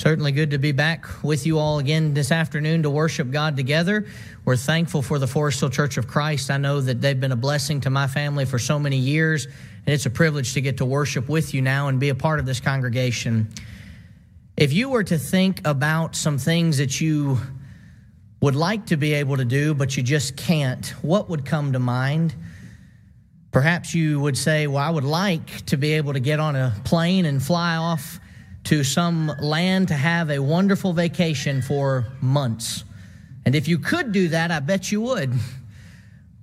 Certainly good to be back with you all again this afternoon to worship God together. We're thankful for the Forest Hill Church of Christ. I know that they've been a blessing to my family for so many years, and it's a privilege to get to worship with you now and be a part of this congregation. If you were to think about some things that you would like to be able to do, but you just can't, what would come to mind? Perhaps you would say, Well, I would like to be able to get on a plane and fly off to some land to have a wonderful vacation for months. And if you could do that, I bet you would.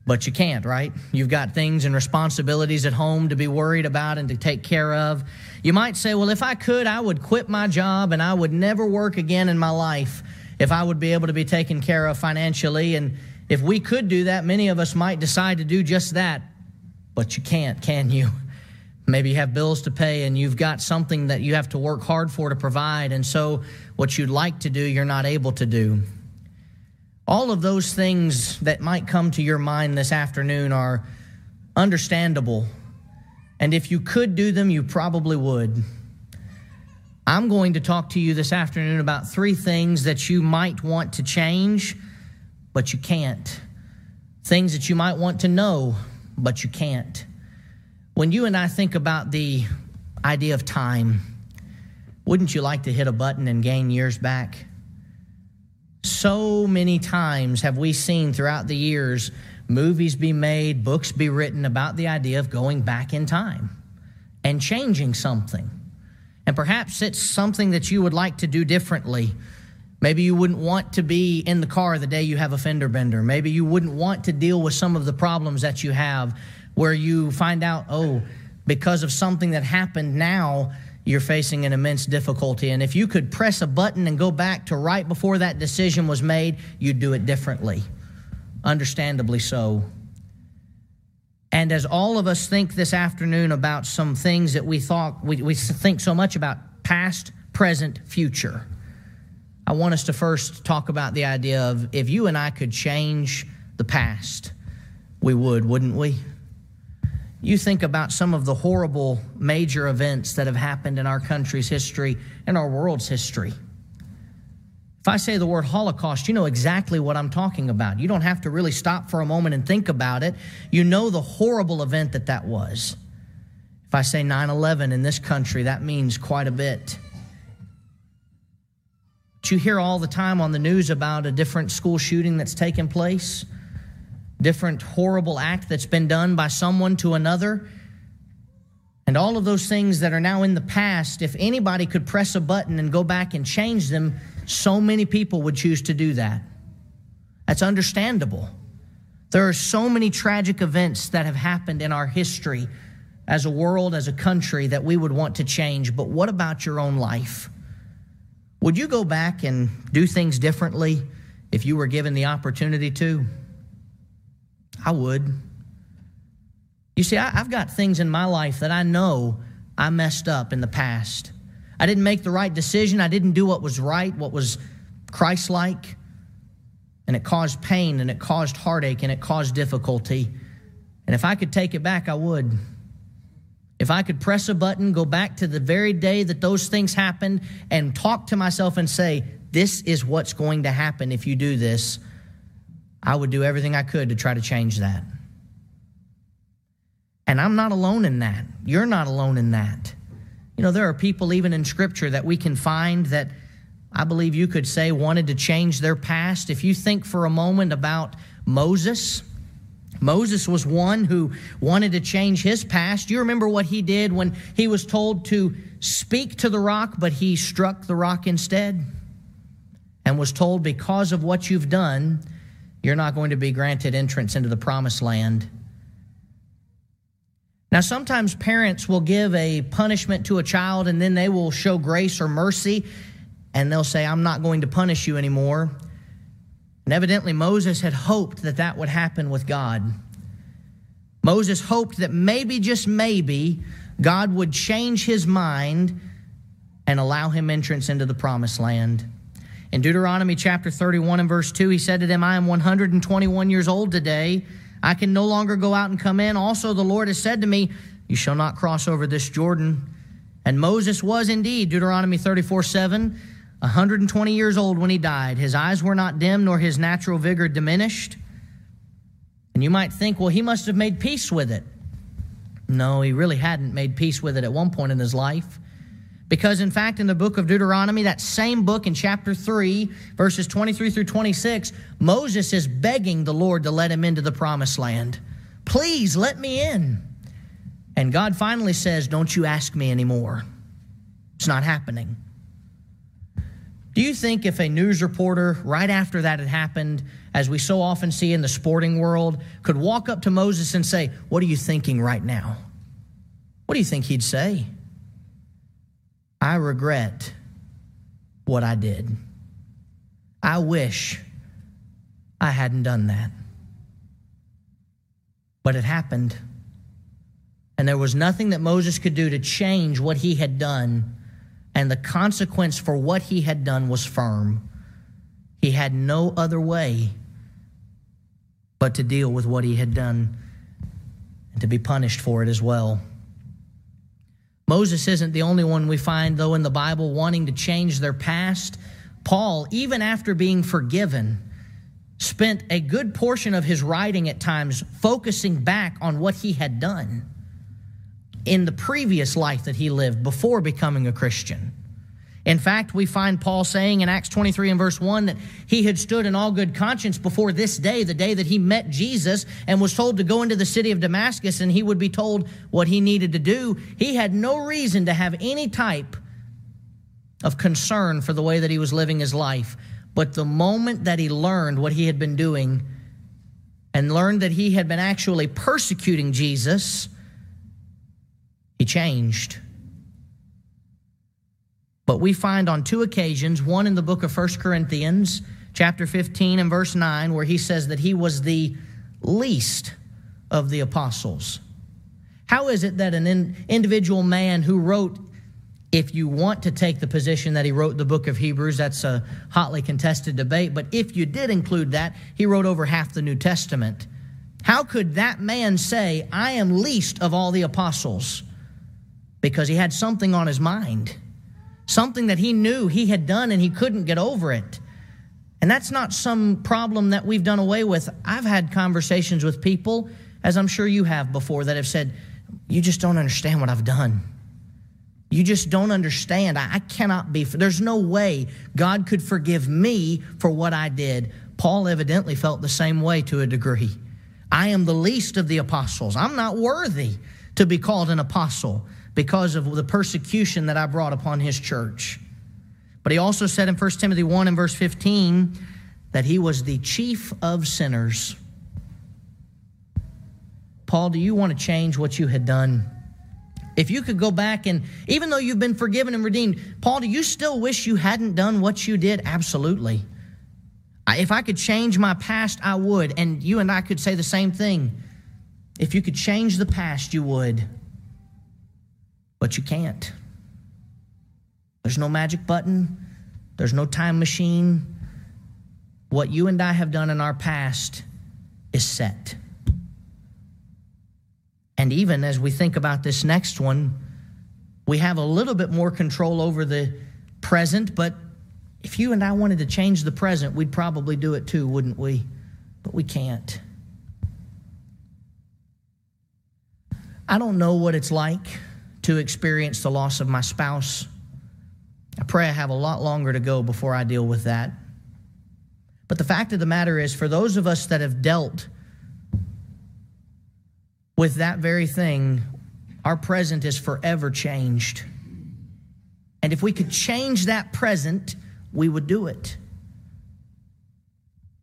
But you can't, right? You've got things and responsibilities at home to be worried about and to take care of. You might say, well, if I could, I would quit my job and I would never work again in my life if I would be able to be taken care of financially. And if we could do that, many of us might decide to do just that. But you can't, can you? Maybe you have bills to pay and you've got something that you have to work hard for to provide. And so what you'd like to do, you're not able to do. All of those things that might come to your mind this afternoon are understandable. And if you could do them, you probably would. I'm going to talk to you this afternoon about three things that you might want to change, but you can't. Things that you might want to know, but you can't. When you and I think about the idea of time, wouldn't you like to hit a button and gain years back? So many times have we seen throughout the years movies be made, books be written about the idea of going back in time and changing something. And perhaps it's something that you would like to do differently. Maybe you wouldn't want to be in the car the day you have a fender bender. Maybe you wouldn't want to deal with some of the problems that you have where you find out, oh, because of something that happened now, you're facing an immense difficulty. And if you could press a button and go back to right before that decision was made, you'd do it differently. Understandably so. And as all of us think this afternoon about some things that we thought we, we think so much about past, present, future, I want us to first talk about the idea of if you and I could change the past, we would, wouldn't we? You think about some of the horrible major events that have happened in our country's history and our world's history. If I say the word Holocaust, you know exactly what I'm talking about. You don't have to really stop for a moment and think about it. You know the horrible event that that was. If I say 9 11 in this country, that means quite a bit. But you hear all the time on the news about a different school shooting that's taken place different horrible act that's been done by someone to another. And all of those things that are now in the past, if anybody could press a button and go back and change them, so many people would choose to do that. That's understandable. There are so many tragic events that have happened in our history as a world, as a country, that we would want to change. But what about your own life? Would you go back and do things differently if you were given the opportunity to? I would. You see, I, have got things in my life that I know I messed up in the past. I didn't make the right decision. I didn't do what was right, what was Christ like. And it caused pain and it caused heartache and it caused difficulty. And if I could take it back, I would. If I could press a button, go back to the very day that those things happened, and talk to myself and say, This is what's going to happen if you do this, I would do everything I could to try to change that. And I'm not alone in that. You're not alone in that. You know, there are people even in Scripture that we can find that I believe you could say wanted to change their past. If you think for a moment about Moses, Moses was one who wanted to change his past. You remember what he did when he was told to speak to the rock, but he struck the rock instead and was told, Because of what you've done, you're not going to be granted entrance into the promised land. Now, sometimes parents will give a punishment to a child and then they will show grace or mercy and they'll say, I'm not going to punish you anymore. And evidently, Moses had hoped that that would happen with God. Moses hoped that maybe, just maybe, God would change his mind and allow him entrance into the promised land. In Deuteronomy chapter 31 and verse 2, he said to them, I am 121 years old today. I can no longer go out and come in. Also, the Lord has said to me, You shall not cross over this Jordan. And Moses was indeed, Deuteronomy 34 7, 120 years old when he died. His eyes were not dim, nor his natural vigor diminished. And you might think, well, he must have made peace with it. No, he really hadn't made peace with it at one point in his life. Because, in fact, in the book of Deuteronomy, that same book in chapter 3, verses 23 through 26, Moses is begging the Lord to let him into the promised land. Please let me in. And God finally says, Don't you ask me anymore. It's not happening. Do you think if a news reporter, right after that had happened, as we so often see in the sporting world, could walk up to Moses and say, What are you thinking right now? What do you think he'd say? I regret what I did. I wish I hadn't done that. But it happened. And there was nothing that Moses could do to change what he had done. And the consequence for what he had done was firm. He had no other way but to deal with what he had done and to be punished for it as well. Moses isn't the only one we find, though, in the Bible wanting to change their past. Paul, even after being forgiven, spent a good portion of his writing at times focusing back on what he had done in the previous life that he lived before becoming a Christian. In fact, we find Paul saying in Acts 23 and verse 1 that he had stood in all good conscience before this day, the day that he met Jesus and was told to go into the city of Damascus and he would be told what he needed to do. He had no reason to have any type of concern for the way that he was living his life. But the moment that he learned what he had been doing and learned that he had been actually persecuting Jesus, he changed. But we find on two occasions, one in the book of 1 Corinthians, chapter 15 and verse 9, where he says that he was the least of the apostles. How is it that an in, individual man who wrote, if you want to take the position that he wrote the book of Hebrews, that's a hotly contested debate, but if you did include that, he wrote over half the New Testament. How could that man say, I am least of all the apostles? Because he had something on his mind something that he knew he had done and he couldn't get over it. And that's not some problem that we've done away with. I've had conversations with people, as I'm sure you have before, that have said, You just don't understand what I've done. You just don't understand. I, cannot be, there's no way God could forgive me for what I did. Paul evidently felt the same way to a degree. I am the least of the apostles. I'm not worthy to be called an apostle because of the persecution that I brought upon his church. But he also said in 1 Timothy 1 and verse 15 that he was the chief of sinners. Paul, do you want to change what you had done? If you could go back and, even though you've been forgiven and redeemed, Paul, do you still wish you hadn't done what you did? Absolutely. If I could change my past, I would. And you and I could say the same thing. If you could change the past, you would. But you can't. There's no magic button, there's no time machine. What you and I have done in our past is set. And even as we think about this next one, we have a little bit more control over the present, but if you and I wanted to change the present, we'd probably do it too, wouldn't we? But we can't. I don't know what it's like to experience the loss of my spouse. I pray I have a lot longer to go before I deal with that. But the fact of the matter is, for those of us that have dealt with that very thing, our present is forever changed. And if we could change that present, we would do it.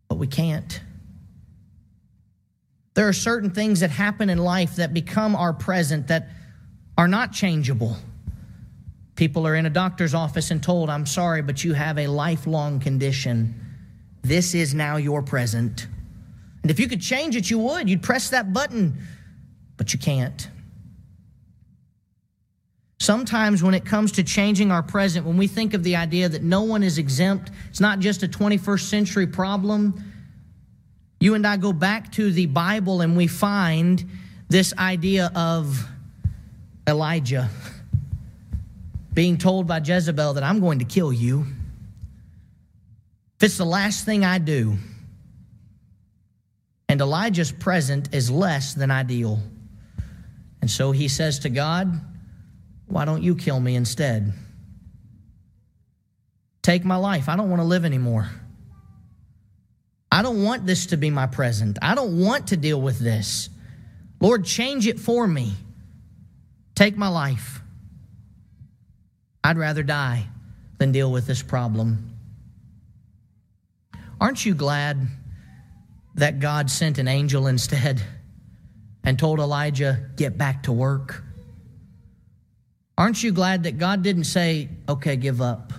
But we can't. There are certain things that happen in life that become our present that are not changeable. People are in a doctor's office and told, I'm sorry, but you have a lifelong condition. This is now your present. And if you could change it, you would. You'd press that button, but you can't. Sometimes, when it comes to changing our present, when we think of the idea that no one is exempt, it's not just a 21st century problem. You and I go back to the Bible and we find this idea of Elijah being told by Jezebel that I'm going to kill you. if it's the last thing I do, and Elijah's present is less than ideal. And so he says to God, Why don't you kill me instead? Take my life. I don't want to live anymore. I don't want this to be my present. I don't want to deal with this. Lord, change it for me. Take my life. I'd rather die than deal with this problem. Aren't you glad that God sent an angel instead and told Elijah, get back to work? Aren't you glad that God didn't say, okay, give up?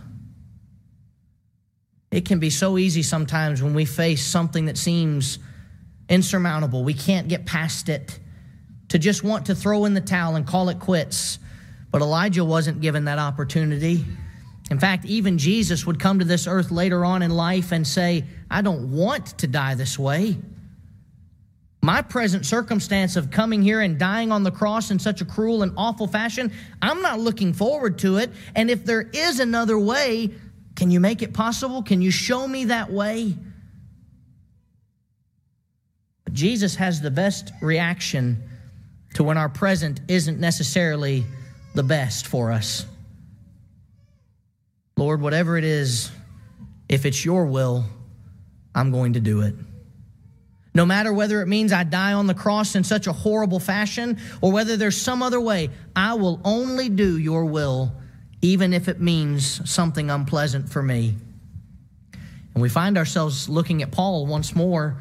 It can be so easy sometimes when we face something that seems insurmountable, we can't get past it, to just want to throw in the towel and call it quits. But Elijah wasn't given that opportunity. In fact, even Jesus would come to this earth later on in life and say, I don't want to die this way. My present circumstance of coming here and dying on the cross in such a cruel and awful fashion, I'm not looking forward to it. And if there is another way, can you make it possible? Can you show me that way? But Jesus has the best reaction to when our present isn't necessarily the best for us. Lord, whatever it is, if it's your will, I'm going to do it. No matter whether it means I die on the cross in such a horrible fashion or whether there's some other way, I will only do your will, even if it means something unpleasant for me. And we find ourselves looking at Paul once more,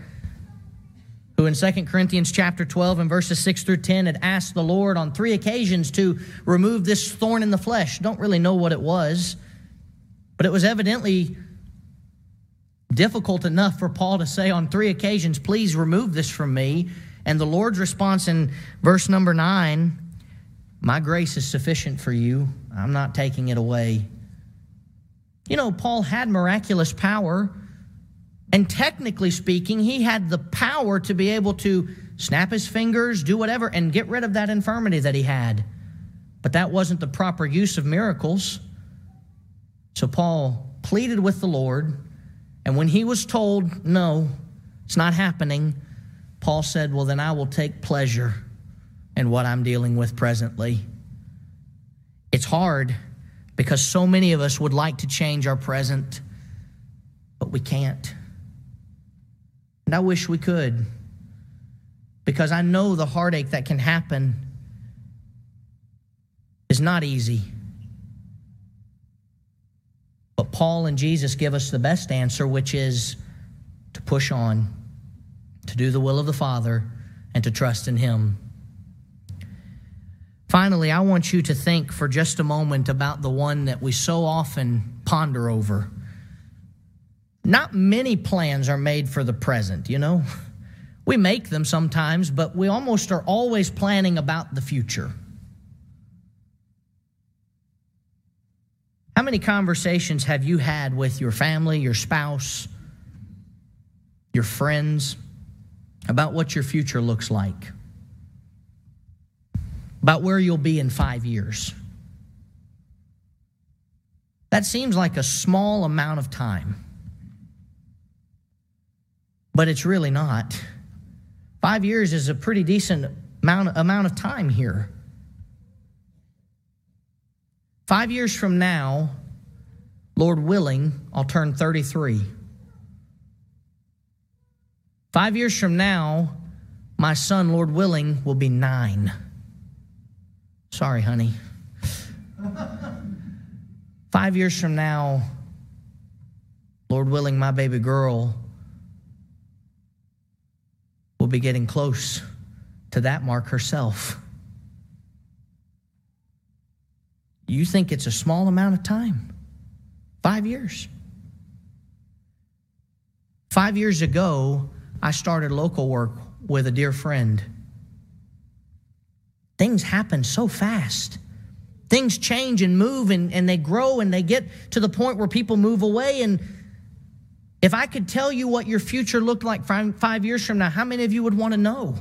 who in 2 Corinthians chapter 12 and verses 6 through 10 had asked the Lord on three occasions to remove this thorn in the flesh. Don't really know what it was. But it was evidently difficult enough for Paul to say on three occasions, Please remove this from me. And the Lord's response in verse number nine, My grace is sufficient for you. I'm not taking it away. You know, Paul had miraculous power. And technically speaking, he had the power to be able to snap his fingers, do whatever, and get rid of that infirmity that he had. But that wasn't the proper use of miracles. So Paul pleaded with the Lord, and when he was told, no, it's not happening, Paul said, well, then I will take pleasure in what I'm dealing with presently. It's hard because so many of us would like to change our present, but we can't. And I wish we could because I know the heartache that can happen is not easy. But Paul and Jesus give us the best answer, which is to push on, to do the will of the Father, and to trust in Him. Finally, I want you to think for just a moment about the one that we so often ponder over. Not many plans are made for the present, you know? We make them sometimes, but we almost are always planning about the future. How many conversations have you had with your family, your spouse, your friends about what your future looks like? About where you'll be in five years? That seems like a small amount of time, but it's really not. Five years is a pretty decent amount, amount of time here. Five years from now, Lord willing, I'll turn 33. Five years from now, my son, Lord willing, will be nine. Sorry, honey. Five years from now, Lord willing, my baby girl will be getting close to that mark herself. You think it's a small amount of time? Five years. Five years ago, I started local work with a dear friend. Things happen so fast. Things change and move and, and they grow and they get to the point where people move away. And if I could tell you what your future looked like five, years from now, how many of you would want to know?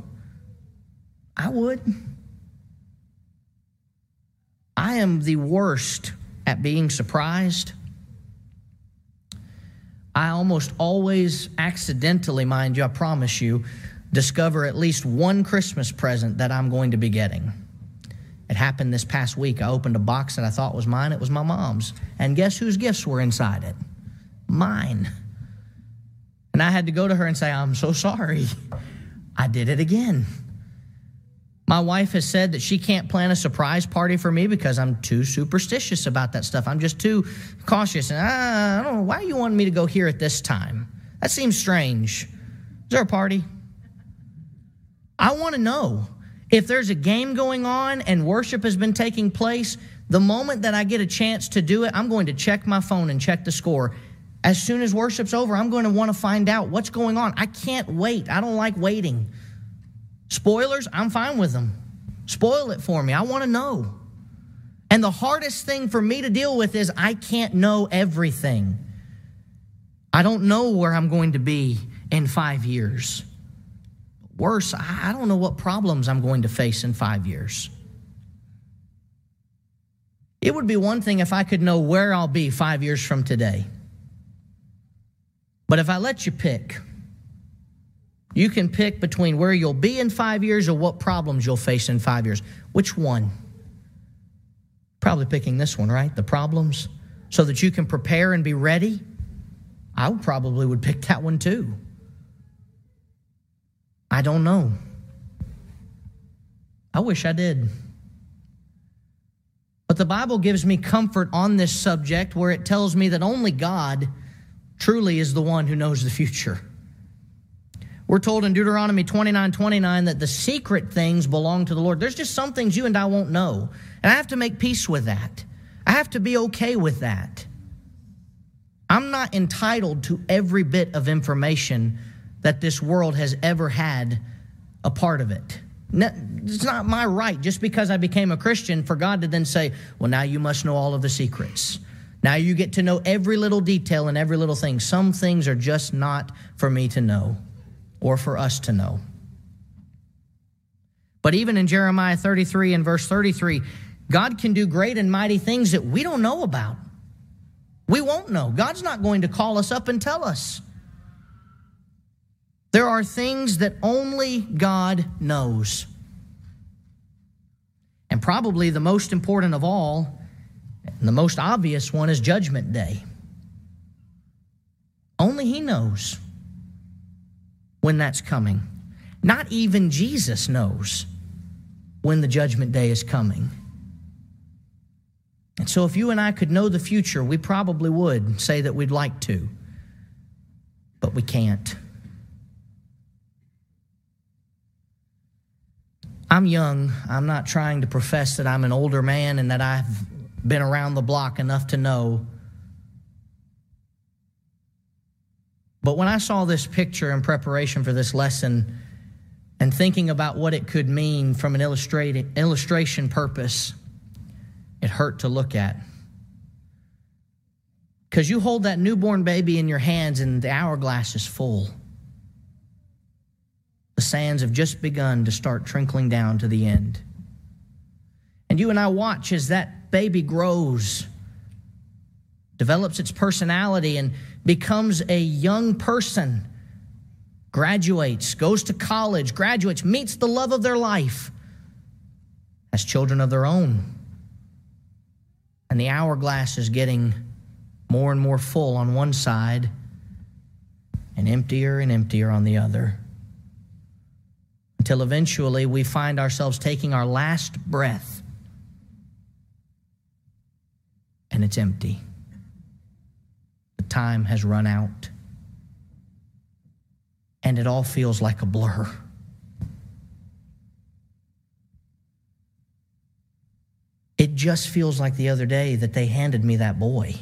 I would. I am the worst at being surprised. I almost always accidentally, mind you, I promise you, discover at least one Christmas present that I'm going to be getting. It happened this past week. I opened a box that I thought was mine. It was my mom's. And guess whose gifts were inside it? Mine. And I had to go to her and say, I'm so sorry. I did it again. My wife has said that she can't plan a surprise party for me because I'm too superstitious about that stuff. I'm just too cautious. And I, I don't know, why you want me to go here at this time? That seems strange. Is there a party? I want to know if there's a game going on and worship has been taking place. The moment that I get a chance to do it, I'm going to check my phone and check the score. As soon as worship's over, I'm going to want to find out what's going on. I can't wait. I don't like waiting. Spoilers, I'm fine with them. Spoil it for me. I want to know. And the hardest thing for me to deal with is I can't know everything. I don't know where I'm going to be in five years. Worse, I don't know what problems I'm going to face in five years. It would be one thing if I could know where I'll be five years from today. But if I let you pick, you can pick between where you'll be in five years or what problems you'll face in five years. Which one? Probably picking this one, right? The problems, so that you can prepare and be ready. I probably would pick that one too. I don't know. I wish I did. But the Bible gives me comfort on this subject where it tells me that only God truly is the one who knows the future. We're told in Deuteronomy 29 29 that the secret things belong to the Lord. There's just some things you and I won't know. And I have to make peace with that. I have to be okay with that. I'm not entitled to every bit of information that this world has ever had a part of it. It's not my right just because I became a Christian for God to then say, well, now you must know all of the secrets. Now you get to know every little detail and every little thing. Some things are just not for me to know or for us to know. But even in Jeremiah 33 and verse 33, God can do great and mighty things that we don't know about. We won't know. God's not going to call us up and tell us. There are things that only God knows. And probably the most important of all, and the most obvious one, is Judgment Day. Only He knows when that's coming. Not even Jesus knows when the judgment day is coming. And so, if you and I could know the future, we probably would say that we'd like to, but we can't. I'm young. I'm not trying to profess that I'm an older man and that I've been around the block enough to know But when I saw this picture in preparation for this lesson and thinking about what it could mean from an illustration purpose, it hurt to look at. Because you hold that newborn baby in your hands and the hourglass is full. The sands have just begun to start trickling down to the end. And you and I watch as that baby grows, develops its personality, and becomes a young person, graduates, goes to college, graduates, meets the love of their life, has children of their own. And the hourglass is getting more and more full on one side and emptier and emptier on the other. Until eventually we find ourselves taking our last breath and it's empty The time has run out. And it all feels like a blur. It just feels like the other day that they handed me that boy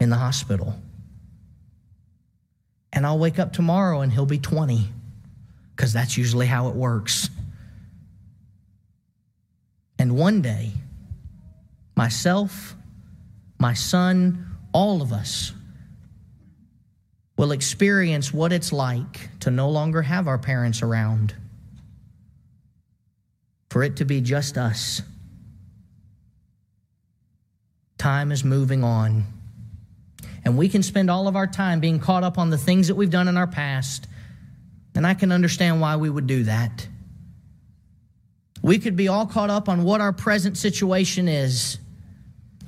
in the hospital. And I'll wake up tomorrow and he'll be 20, because that's usually how it works. And one day, myself, my son, all of us will experience what it's like to no longer have our parents around, for it to be just us. Time is moving on. And we can spend all of our time being caught up on the things that we've done in our past. And I can understand why we would do that. We could be all caught up on what our present situation is.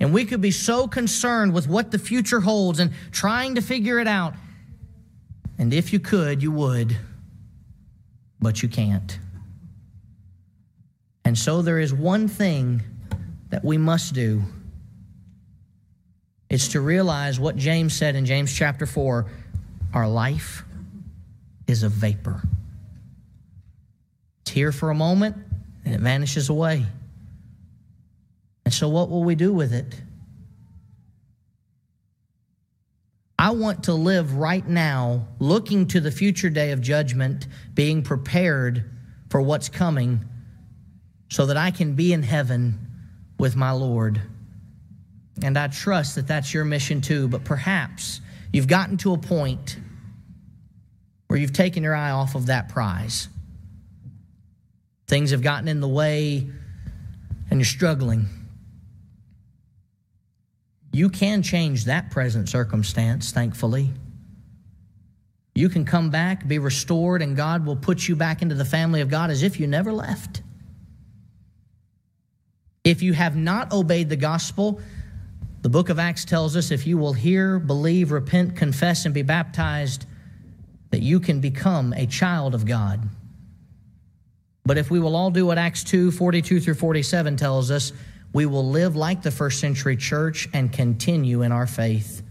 And we could be so concerned with what the future holds and trying to figure it out. And if you could, you would, but you can't. And so there is one thing that we must do. It's to realize what James said in James chapter 4 our life is a vapor. It's here for a moment and it vanishes away. And so, what will we do with it? I want to live right now, looking to the future day of judgment, being prepared for what's coming, so that I can be in heaven with my Lord. And I trust that that's your mission too, but perhaps you've gotten to a point where you've taken your eye off of that prize. Things have gotten in the way and you're struggling. You can change that present circumstance, thankfully. You can come back, be restored, and God will put you back into the family of God as if you never left. If you have not obeyed the gospel, the book of Acts tells us if you will hear, believe, repent, confess, and be baptized, that you can become a child of God. But if we will all do what Acts 2 42 through 47 tells us, we will live like the first century church and continue in our faith.